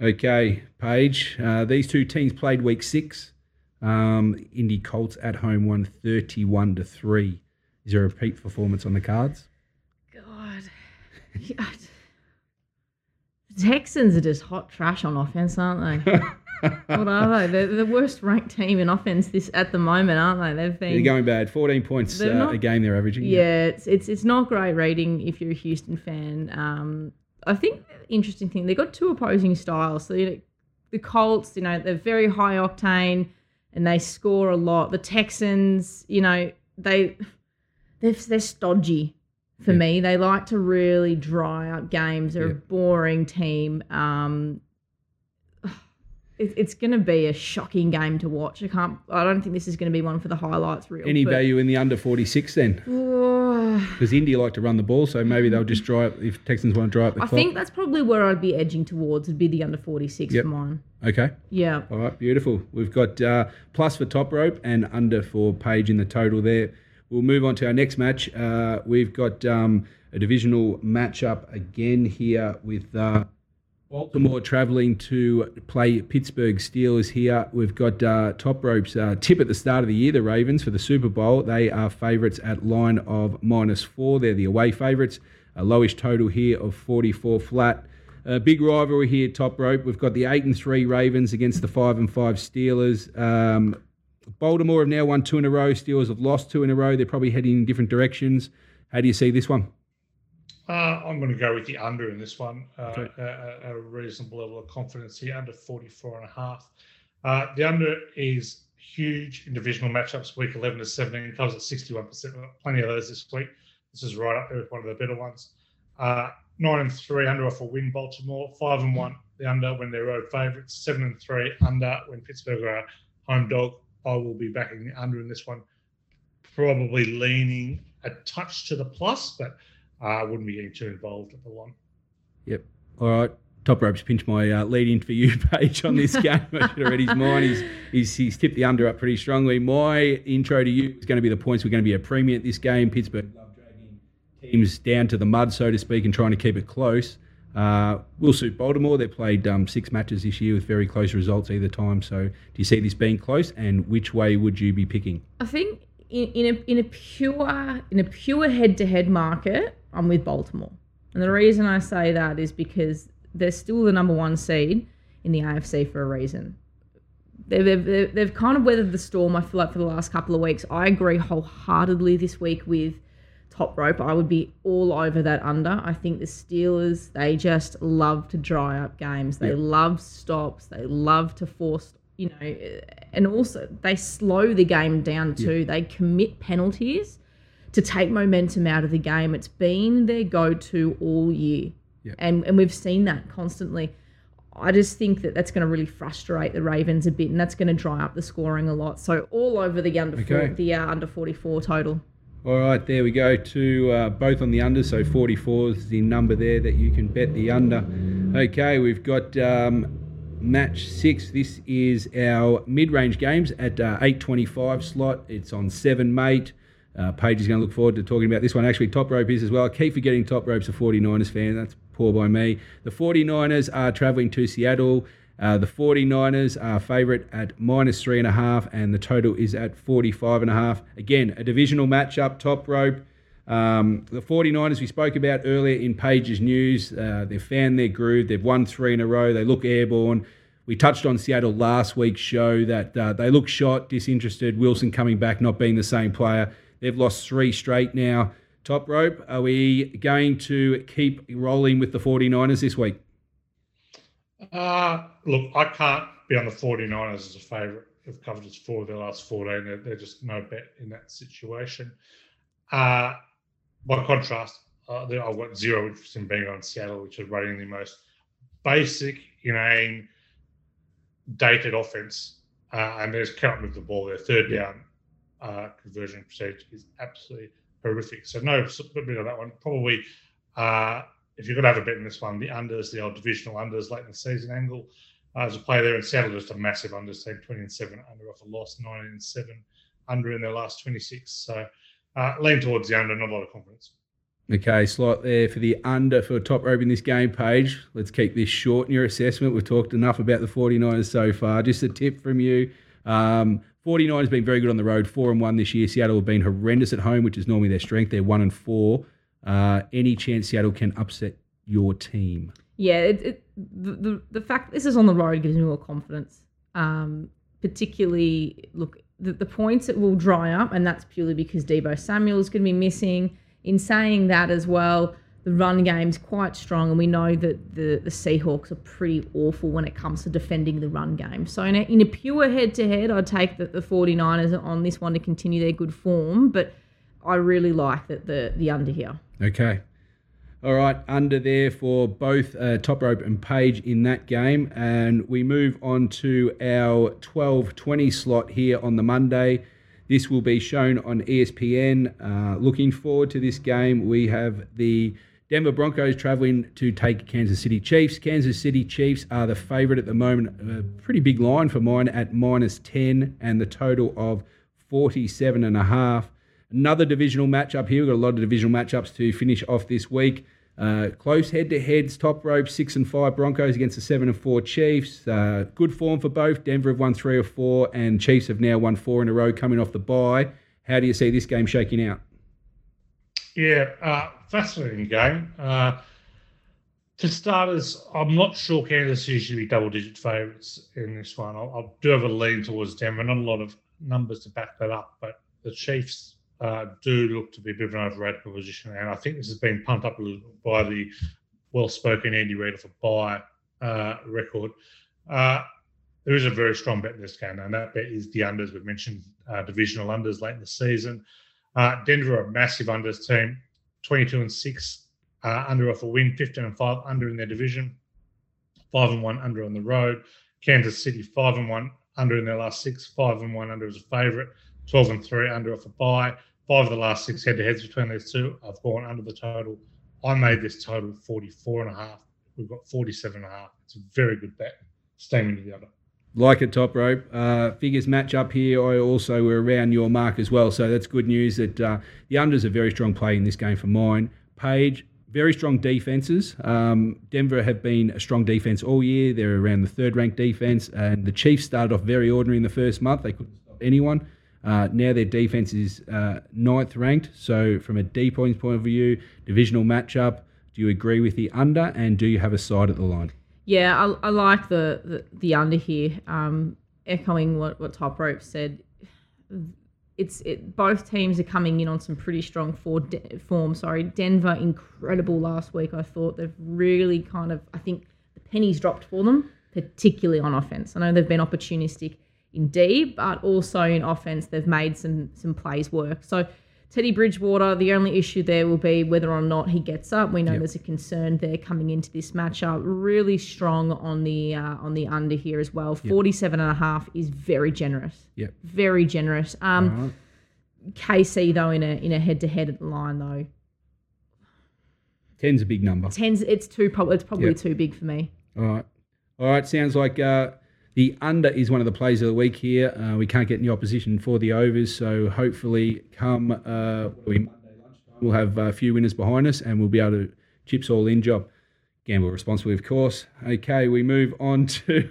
Okay, Paige. Uh, these two teams played week six. Um, Indy Colts at home won 31 to 3. Is there a repeat performance on the cards? God. the Texans are just hot trash on offense, aren't they? what are they? They're the worst ranked team in offense this at the moment, aren't they? They've been they're going bad. Fourteen points uh, not, a game they're averaging. Yeah, yeah, it's it's it's not great rating if you're a Houston fan. Um, I think the interesting thing they got two opposing styles. So you know, the Colts, you know, they're very high octane and they score a lot. The Texans, you know, they they're, they're stodgy for yeah. me. They like to really dry up games. They're yeah. a boring team. Um, it, it's going to be a shocking game to watch. I can't. I don't think this is going to be one for the highlights reel. Any value in the under forty six then? Because Indy like to run the ball, so maybe they'll just dry up if Texans want to dry up the I clock. think that's probably where I'd be edging towards. Would be the under forty six yep. for mine. Okay. Yeah. All right. Beautiful. We've got uh, plus for top rope and under for Paige in the total there. We'll move on to our next match. Uh, we've got um, a divisional matchup again here with. Uh, Baltimore travelling to play Pittsburgh Steelers here. We've got uh, top ropes uh, tip at the start of the year, the Ravens for the Super Bowl. They are favourites at line of minus four. They're the away favourites. A lowish total here of 44 flat. A big rivalry here, top rope. We've got the eight and three Ravens against the five and five Steelers. Um, Baltimore have now won two in a row. Steelers have lost two in a row. They're probably heading in different directions. How do you see this one? Uh, I'm going to go with the under in this one. Uh, okay. a, a, reasonable level of confidence here, under 44 and a half. Uh, the under is huge in divisional matchups, week 11 to 17, covers at 61%. Plenty of those this week. This is right up there with one of the better ones. Uh, nine and three under off a win, Baltimore. Five and one, the under when they're road favourites. Seven and three under when Pittsburgh are home dog. I will be backing the under in this one. Probably leaning a touch to the plus, but I wouldn't be getting too involved at the one. Yep. All right. Top ropes pinch my uh, lead in for you, Paige, on this game. I should have read his mind. He's, he's, he's tipped the under up pretty strongly. My intro to you is going to be the points. We're going to be a premium at this game. Pittsburgh love dragging teams down to the mud, so to speak, and trying to keep it close. Uh, will suit Baltimore. They've played um, six matches this year with very close results either time. So, do you see this being close? And which way would you be picking? I think in, in a in a pure in a pure head to head market, I'm with Baltimore. And the reason I say that is because they're still the number one seed in the AFC for a reason. They've, they've, they've kind of weathered the storm, I feel like, for the last couple of weeks. I agree wholeheartedly this week with top rope. I would be all over that under. I think the Steelers, they just love to dry up games. They love stops. They love to force, you know, and also they slow the game down too. They commit penalties to take momentum out of the game. It's been their go to all year. Yep. And, and we've seen that constantly. I just think that that's going to really frustrate the Ravens a bit, and that's going to dry up the scoring a lot. So all over the under okay. 40, the uh, under forty four total. All right, there we go. To uh, both on the under, so forty four is the number there that you can bet the under. Okay, we've got um, match six. This is our mid range games at uh, eight twenty five slot. It's on seven mate. Uh, Paige is going to look forward to talking about this one. Actually, top rope is as well. I keep forgetting top rope's a 49ers fan. That's poor by me. The 49ers are travelling to Seattle. Uh, the 49ers are favourite at minus three and a half, and the total is at 45 and a half. Again, a divisional matchup, top rope. Um, the 49ers we spoke about earlier in Paige's news, uh, they've found their groove. They've won three in a row. They look airborne. We touched on Seattle last week's show that uh, they look shot, disinterested. Wilson coming back, not being the same player. They've lost three straight now. Top rope, are we going to keep rolling with the 49ers this week? Uh, look, I can't be on the 49ers as a favourite. They've covered us four of their last 14. They're, they're just no bet in that situation. Uh, by contrast, uh, I've got zero interest in being on Seattle, which is running the most basic, inane, dated offense. Uh, and they just cannot move the ball. Their third down uh, conversion percentage is absolutely horrific. So no bit of that one. Probably uh, if you're going to have a bet in this one, the unders, the old divisional unders late in the season angle. Uh, as a player there in Seattle, just a massive unders team, 20 and 7 under off a loss, 19 and 7 under in their last 26. So uh, lean towards the under, not a lot of confidence. Okay, slot there for the under for top rope in this game Paige. Let's keep this short in your assessment. We've talked enough about the 49ers so far. Just a tip from you. Um, 49 has been very good on the road, four and one this year. Seattle have been horrendous at home, which is normally their strength. They're one and four. Uh, any chance Seattle can upset your team? Yeah, it, it, the, the fact this is on the road gives me more confidence. Um, particularly, look, the, the points it will dry up, and that's purely because Deebo Samuel is going to be missing. In saying that as well, the run game's quite strong, and we know that the, the Seahawks are pretty awful when it comes to defending the run game. So, in a, in a pure head to head, I'd take the, the 49ers on this one to continue their good form, but I really like that the, the under here. Okay. All right, under there for both uh, Top Rope and Paige in that game. And we move on to our 12:20 slot here on the Monday. This will be shown on ESPN. Uh, looking forward to this game. We have the Denver Broncos traveling to take Kansas City Chiefs. Kansas City Chiefs are the favourite at the moment. A pretty big line for mine at minus 10 and the total of 47 and a half. Another divisional matchup here. We've got a lot of divisional matchups to finish off this week. Uh, close head-to-heads, top rope, six and five Broncos against the seven and four Chiefs. Uh, good form for both. Denver have won three or four, and Chiefs have now won four in a row, coming off the bye. How do you see this game shaking out? Yeah, uh, fascinating game. Uh, to starters, I'm not sure Kansas should be double digit favourites in this one. I'll, I'll, do have a lean towards Denver. Not a lot of numbers to back that up, but the Chiefs uh, do look to be a bit of an overrated proposition. And I think this has been pumped up a little by the well spoken Andy Reid of a bye uh, record. Uh, there is a very strong bet in this game, and that bet is the unders. We've mentioned uh, divisional unders late in the season. Uh, Denver are a massive unders team, 22 and 6 uh, under off a win, 15 and 5 under in their division, 5 and 1 under on the road. Kansas City, 5 and 1 under in their last six, 5 and 1 under as a favourite, 12 and 3 under off a bye. Five of the last six head to heads between these two I've gone under the total. I made this total 44 and a half. We've got 47 and a half. It's a very good bet. Staying into the other like a top rope. Uh, figures match up here. I also were around your mark as well, so that's good news. That uh, the unders a very strong play in this game for mine. Paige very strong defenses. Um, Denver have been a strong defense all year. They're around the third ranked defense, and the Chiefs started off very ordinary in the first month. They couldn't stop anyone. Uh, now their defense is uh, ninth ranked. So from a D points point of view, divisional matchup. Do you agree with the under, and do you have a side at the line? Yeah, I, I like the, the, the under here. Um, echoing what, what Top Rope said, it's it, both teams are coming in on some pretty strong for, de- form. Sorry, Denver incredible last week. I thought they've really kind of I think the pennies dropped for them, particularly on offense. I know they've been opportunistic in D, but also in offense they've made some some plays work. So Teddy Bridgewater, the only issue there will be whether or not he gets up. We know yep. there's a concern there coming into this matchup. Really strong on the uh, on the under here as well. Yep. 47 and a half is very generous. Yep. Very generous. Um, right. KC though in a in a head to head at the line though. Ten's a big number. Ten's it's too probably it's probably too big for me. All right. All right, sounds like uh, the under is one of the plays of the week here. Uh, we can't get any opposition for the overs, so hopefully, come uh, Monday lunchtime, we'll have a few winners behind us and we'll be able to chips all in job. Gamble responsibly, of course. Okay, we move on to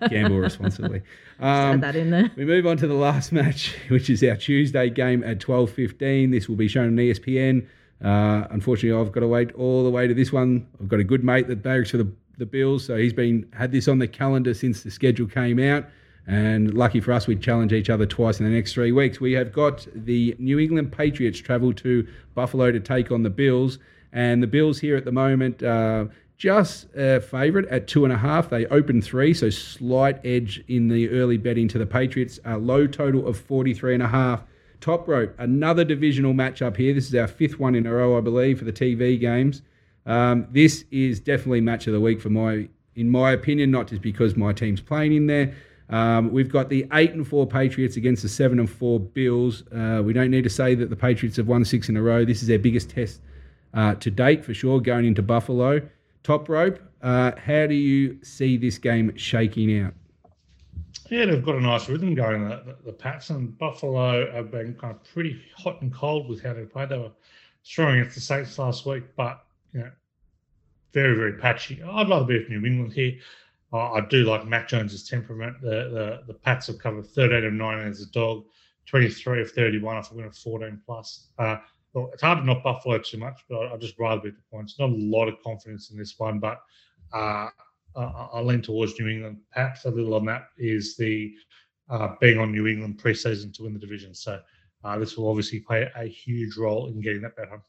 gamble responsibly. Um, that in there. We move on to the last match, which is our Tuesday game at twelve fifteen. This will be shown on ESPN. Uh, unfortunately, I've got to wait all the way to this one. I've got a good mate that barracks for the the Bills, so he's been had this on the calendar since the schedule came out. And lucky for us, we challenge each other twice in the next three weeks. We have got the New England Patriots travel to Buffalo to take on the Bills. And the Bills here at the moment, uh, just a favourite at two and a half. They open three, so slight edge in the early betting to the Patriots. A low total of 43 and a half. Top rope, another divisional matchup here. This is our fifth one in a row, I believe, for the TV games. Um, this is definitely match of the week for my, in my opinion, not just because my team's playing in there. Um, we've got the eight and four Patriots against the seven and four Bills. Uh, we don't need to say that the Patriots have won six in a row. This is their biggest test uh, to date for sure, going into Buffalo. Top rope. Uh, how do you see this game shaking out? Yeah, they've got a nice rhythm going. The, the, the Pats and Buffalo have been kind of pretty hot and cold with how they played. They were strong against the Saints last week, but know, very very patchy. I'd rather be with New England here. Uh, I do like Mac Jones's temperament. The, the the Pats have covered 13 of 9 as a dog, 23 of 31 if I win a 14 plus. Uh, well, it's hard to knock Buffalo too much, but I, would just rather beat the points. Not a lot of confidence in this one, but uh, I, I lean towards New England. Perhaps a little on that is the uh, being on New England preseason to win the division. So uh, this will obviously play a huge role in getting that bet home.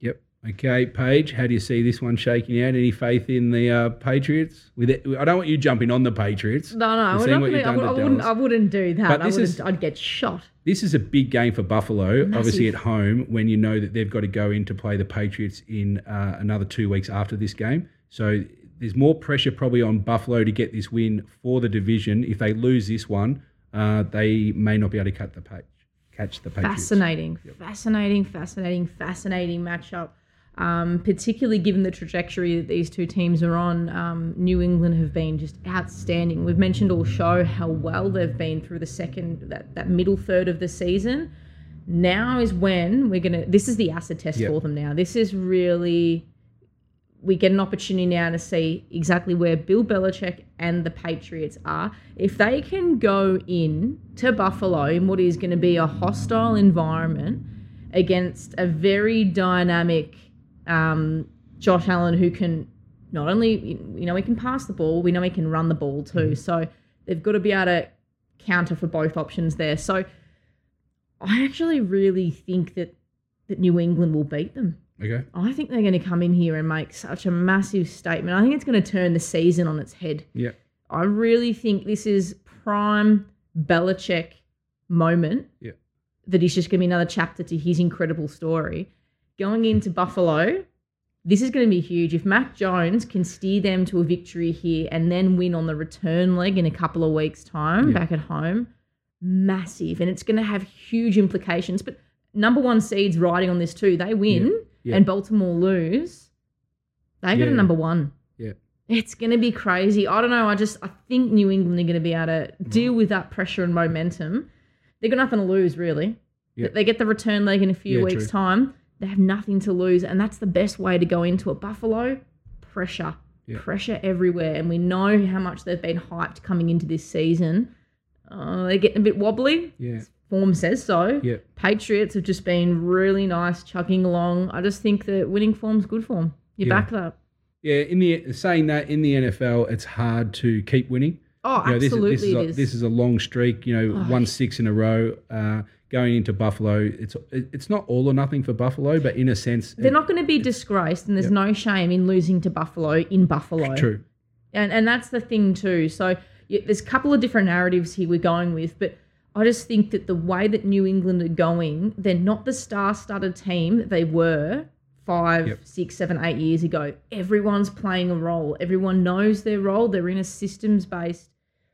Yep. Okay, Paige, how do you see this one shaking out? Any faith in the uh, Patriots? With it, I don't want you jumping on the Patriots. No, no, we're not gonna, I, I, wouldn't, I wouldn't do that. But this I is, I'd get shot. This is a big game for Buffalo, Massive. obviously at home, when you know that they've got to go in to play the Patriots in uh, another two weeks after this game. So there's more pressure probably on Buffalo to get this win for the division. If they lose this one, uh, they may not be able to cut the page, catch the Patriots. Fascinating, yep. fascinating, fascinating, fascinating matchup um, particularly given the trajectory that these two teams are on. Um, New England have been just outstanding. We've mentioned all show how well they've been through the second, that, that middle third of the season. Now is when we're going to, this is the acid test yep. for them now. This is really, we get an opportunity now to see exactly where Bill Belichick and the Patriots are. If they can go in to Buffalo in what is going to be a hostile environment against a very dynamic um, Josh Allen, who can not only you know he can pass the ball, we know he can run the ball too. Mm-hmm. So they've got to be able to counter for both options there. So I actually really think that that New England will beat them. Okay. I think they're going to come in here and make such a massive statement. I think it's going to turn the season on its head. Yeah. I really think this is prime Belichick moment. Yeah. That is just going to be another chapter to his incredible story going into Buffalo, this is going to be huge. If Mac Jones can steer them to a victory here and then win on the return leg in a couple of weeks' time yeah. back at home, massive. And it's going to have huge implications. But number one seeds riding on this too. They win yeah. Yeah. and Baltimore lose. They got a number one. Yeah. It's going to be crazy. I don't know. I just I think New England are going to be able to mm-hmm. deal with that pressure and momentum. They've got nothing to lose really. They get the return leg in a few weeks' true. time they have nothing to lose, and that's the best way to go into a Buffalo. Pressure, yeah. pressure everywhere, and we know how much they've been hyped coming into this season. Uh, they're getting a bit wobbly. Yeah. Form says so. Yeah. Patriots have just been really nice, chugging along. I just think that winning form's good form. You yeah. back that. Yeah, in the saying that in the NFL, it's hard to keep winning. Oh, you know, absolutely, this is, this is, a, this is a long streak. You know, one six in a row. Uh, going into Buffalo, it's it's not all or nothing for Buffalo, but in a sense, they're it, not going to be disgraced, and there's yep. no shame in losing to Buffalo in Buffalo. True, and and that's the thing too. So yeah, there's a couple of different narratives here we're going with, but I just think that the way that New England are going, they're not the star-studded team that they were five, yep. six, seven, eight years ago. Everyone's playing a role. Everyone knows their role. They're in a systems-based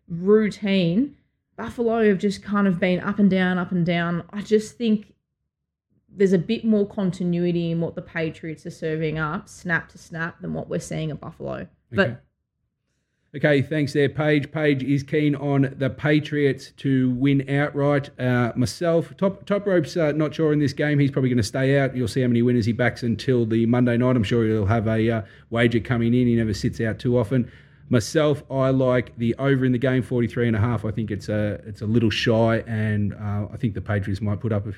routine Buffalo have just kind of been up and down, up and down. I just think there's a bit more continuity in what the Patriots are serving up, snap to snap, than what we're seeing at Buffalo. Okay. But Okay, thanks there, Paige. Paige is keen on the Patriots to win outright. Uh, myself, top top ropes, uh, not sure in this game. He's probably going to stay out. You'll see how many winners he backs until the Monday night. I'm sure he'll have a uh, wager coming in. He never sits out too often. Myself, I like the over in the game, 43 and a half. I think it's a it's a little shy, and uh, I think the Patriots might put up a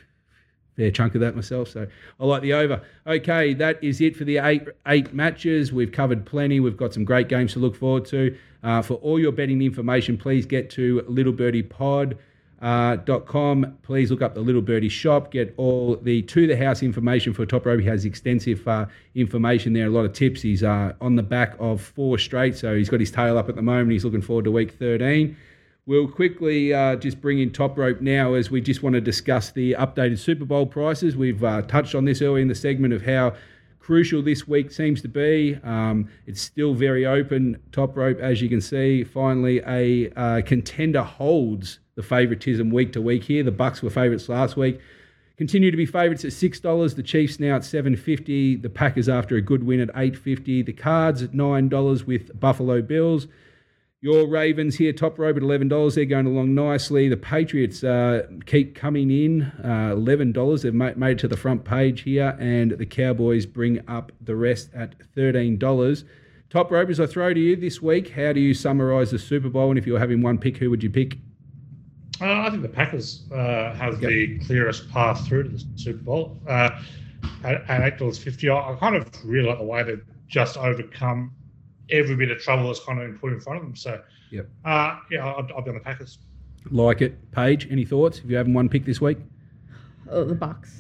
fair chunk of that myself. So I like the over. Okay, that is it for the eight eight matches. We've covered plenty. We've got some great games to look forward to. Uh, for all your betting information, please get to Little Birdie Pod. Uh, .com. Please look up the Little Birdie shop. Get all the to the house information for Top Rope. He has extensive uh, information there, a lot of tips. He's uh, on the back of four straight, so he's got his tail up at the moment. He's looking forward to week 13. We'll quickly uh, just bring in Top Rope now as we just want to discuss the updated Super Bowl prices. We've uh, touched on this earlier in the segment of how crucial this week seems to be. Um, it's still very open. Top Rope, as you can see, finally a uh, contender holds the favouritism week to week here. The Bucs were favourites last week. Continue to be favourites at six dollars. The Chiefs now at seven fifty. The Packers after a good win at eight fifty. The Cards at nine dollars with Buffalo Bills. Your Ravens here, top rope at $11. They're going along nicely. The Patriots uh, keep coming in, uh, $11. They've made, made it to the front page here. And the Cowboys bring up the rest at $13. Top ropers, I throw to you this week. How do you summarise the Super Bowl? And if you were having one pick, who would you pick? Uh, I think the Packers uh, have yep. the clearest path through to the Super Bowl. Uh, at, at $8.50, I, I kind of really like the way they've just overcome every bit of trouble that's kind of been put in front of them. So, yep. Uh, yeah, I'll, I'll be on the Packers. Like it, Paige. Any thoughts? If you haven't one pick this week, oh, the Bucs.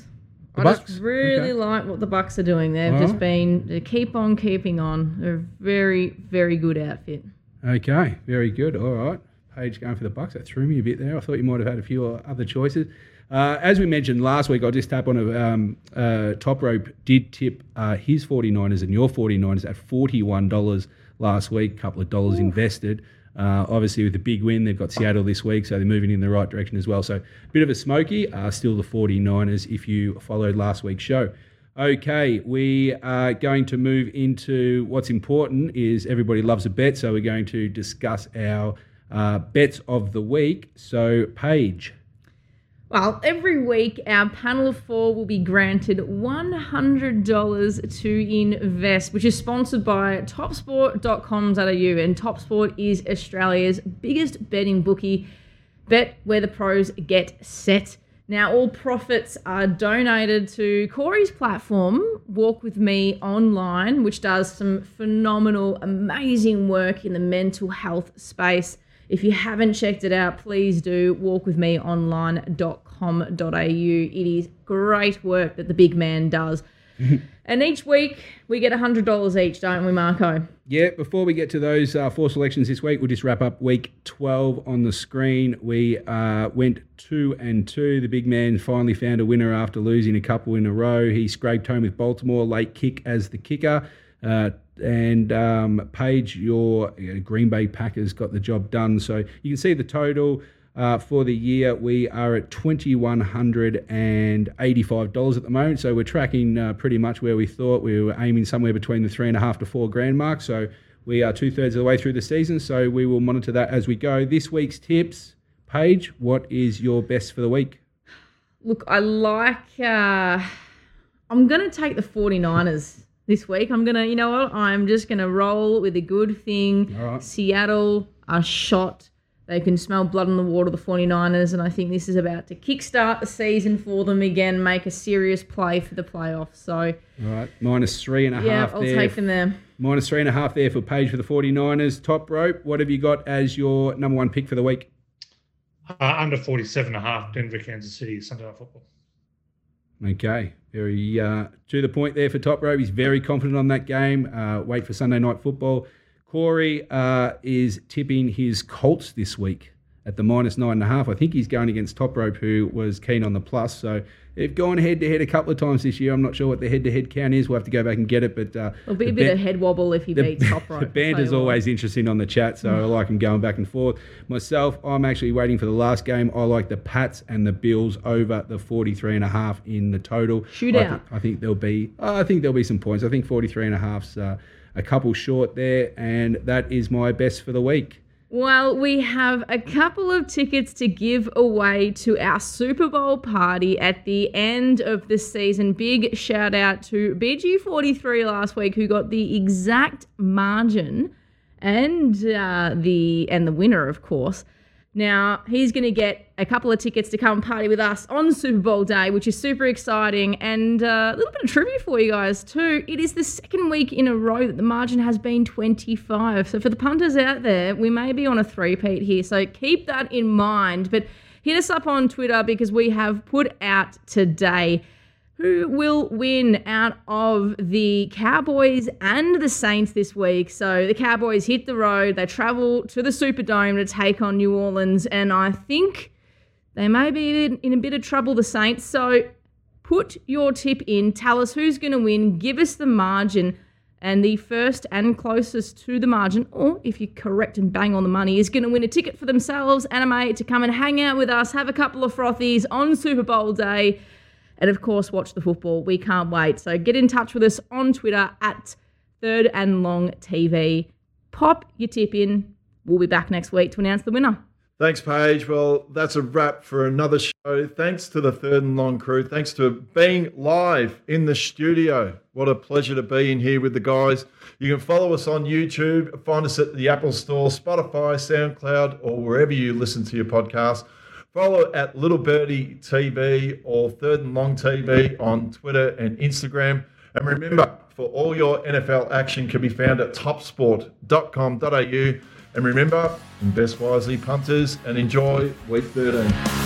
The I Bucs? just really okay. like what the Bucs are doing. They've just been they keep on keeping on. They're a very very good outfit. Okay, very good. All right, Paige going for the Bucs. That threw me a bit there. I thought you might have had a few other choices. Uh, as we mentioned last week, I'll just tap on a um, uh, top rope did tip uh, his 49ers and your 49ers at $41 last week, a couple of dollars Ooh. invested. Uh, obviously, with the big win, they've got Seattle this week, so they're moving in the right direction as well. So, a bit of a smoky, uh, still the 49ers if you followed last week's show. Okay, we are going to move into what's important is everybody loves a bet, so we're going to discuss our uh, bets of the week. So, Paige. Well, every week our panel of four will be granted $100 to invest, which is sponsored by topsport.com.au. And Topsport is Australia's biggest betting bookie. Bet where the pros get set. Now, all profits are donated to Corey's platform, Walk With Me Online, which does some phenomenal, amazing work in the mental health space. If you haven't checked it out, please do walkwithmeonline.com.au. It is great work that the big man does. and each week we get $100 each, don't we, Marco? Yeah, before we get to those uh, four selections this week, we'll just wrap up week 12 on the screen. We uh, went two and two. The big man finally found a winner after losing a couple in a row. He scraped home with Baltimore, late kick as the kicker. Uh, and um, Paige, your Green Bay Packers got the job done. So you can see the total uh, for the year. We are at $2,185 at the moment. So we're tracking uh, pretty much where we thought. We were aiming somewhere between the three and a half to four grand mark. So we are two thirds of the way through the season. So we will monitor that as we go. This week's tips, Paige, what is your best for the week? Look, I like. Uh, I'm going to take the 49ers this week. I'm gonna, you know what? I'm just gonna roll with a good thing. All right. Seattle are shot. They can smell blood in the water, the 49ers, and I think this is about to kickstart the season for them again, make a serious play for the playoffs. So, all right, minus three and a yeah, half I'll there. take them there. Minus three and a half there for Paige for the 49ers. Top rope, what have you got as your number one pick for the week? Uh, under 47 and a half, Denver, Kansas City, Sunday Night Football. Okay, very uh, to the point there for Top Rope. He's very confident on that game. Uh, wait for Sunday night football. Corey uh, is tipping his Colts this week at the minus nine and a half. I think he's going against Top Rope, who was keen on the plus. So they've gone head to head a couple of times this year. I'm not sure what the head to head count is. We'll have to go back and get it. But uh, it'll be a bit of head wobble if he the, beats Top Rope. The band is always interesting on the chat, so I like him going back and forth. Myself, I'm actually waiting for the last game. I like the Pats and the Bills over the 43 and a half in the total. Shootout. I, th- I think there'll be. I think there'll be some points. I think 43 and a half's uh, a couple short there, and that is my best for the week. Well, we have a couple of tickets to give away to our Super Bowl party at the end of the season. Big shout out to BG43 last week who got the exact margin and uh, the and the winner, of course. Now, he's going to get a couple of tickets to come party with us on Super Bowl day, which is super exciting. And uh, a little bit of trivia for you guys, too. It is the second week in a row that the margin has been 25. So, for the punters out there, we may be on a three-peat here. So, keep that in mind. But hit us up on Twitter because we have put out today who will win out of the Cowboys and the Saints this week. So the Cowboys hit the road, they travel to the Superdome to take on New Orleans, and I think they may be in a bit of trouble, the Saints. So put your tip in, tell us who's going to win, give us the margin. And the first and closest to the margin, or if you're correct and bang on the money, is going to win a ticket for themselves and a mate to come and hang out with us, have a couple of frothies on Super Bowl day and of course watch the football. We can't wait. So get in touch with us on Twitter at Third and Long TV. Pop your tip in. We'll be back next week to announce the winner. Thanks, Paige. Well, that's a wrap for another show. Thanks to the Third and Long crew. Thanks to being live in the studio. What a pleasure to be in here with the guys. You can follow us on YouTube, find us at the Apple Store, Spotify, SoundCloud, or wherever you listen to your podcast. Follow at Little Birdie TV or Third and Long TV on Twitter and Instagram. And remember, for all your NFL action can be found at topsport.com.au. And remember, invest wisely, punters, and enjoy week 13.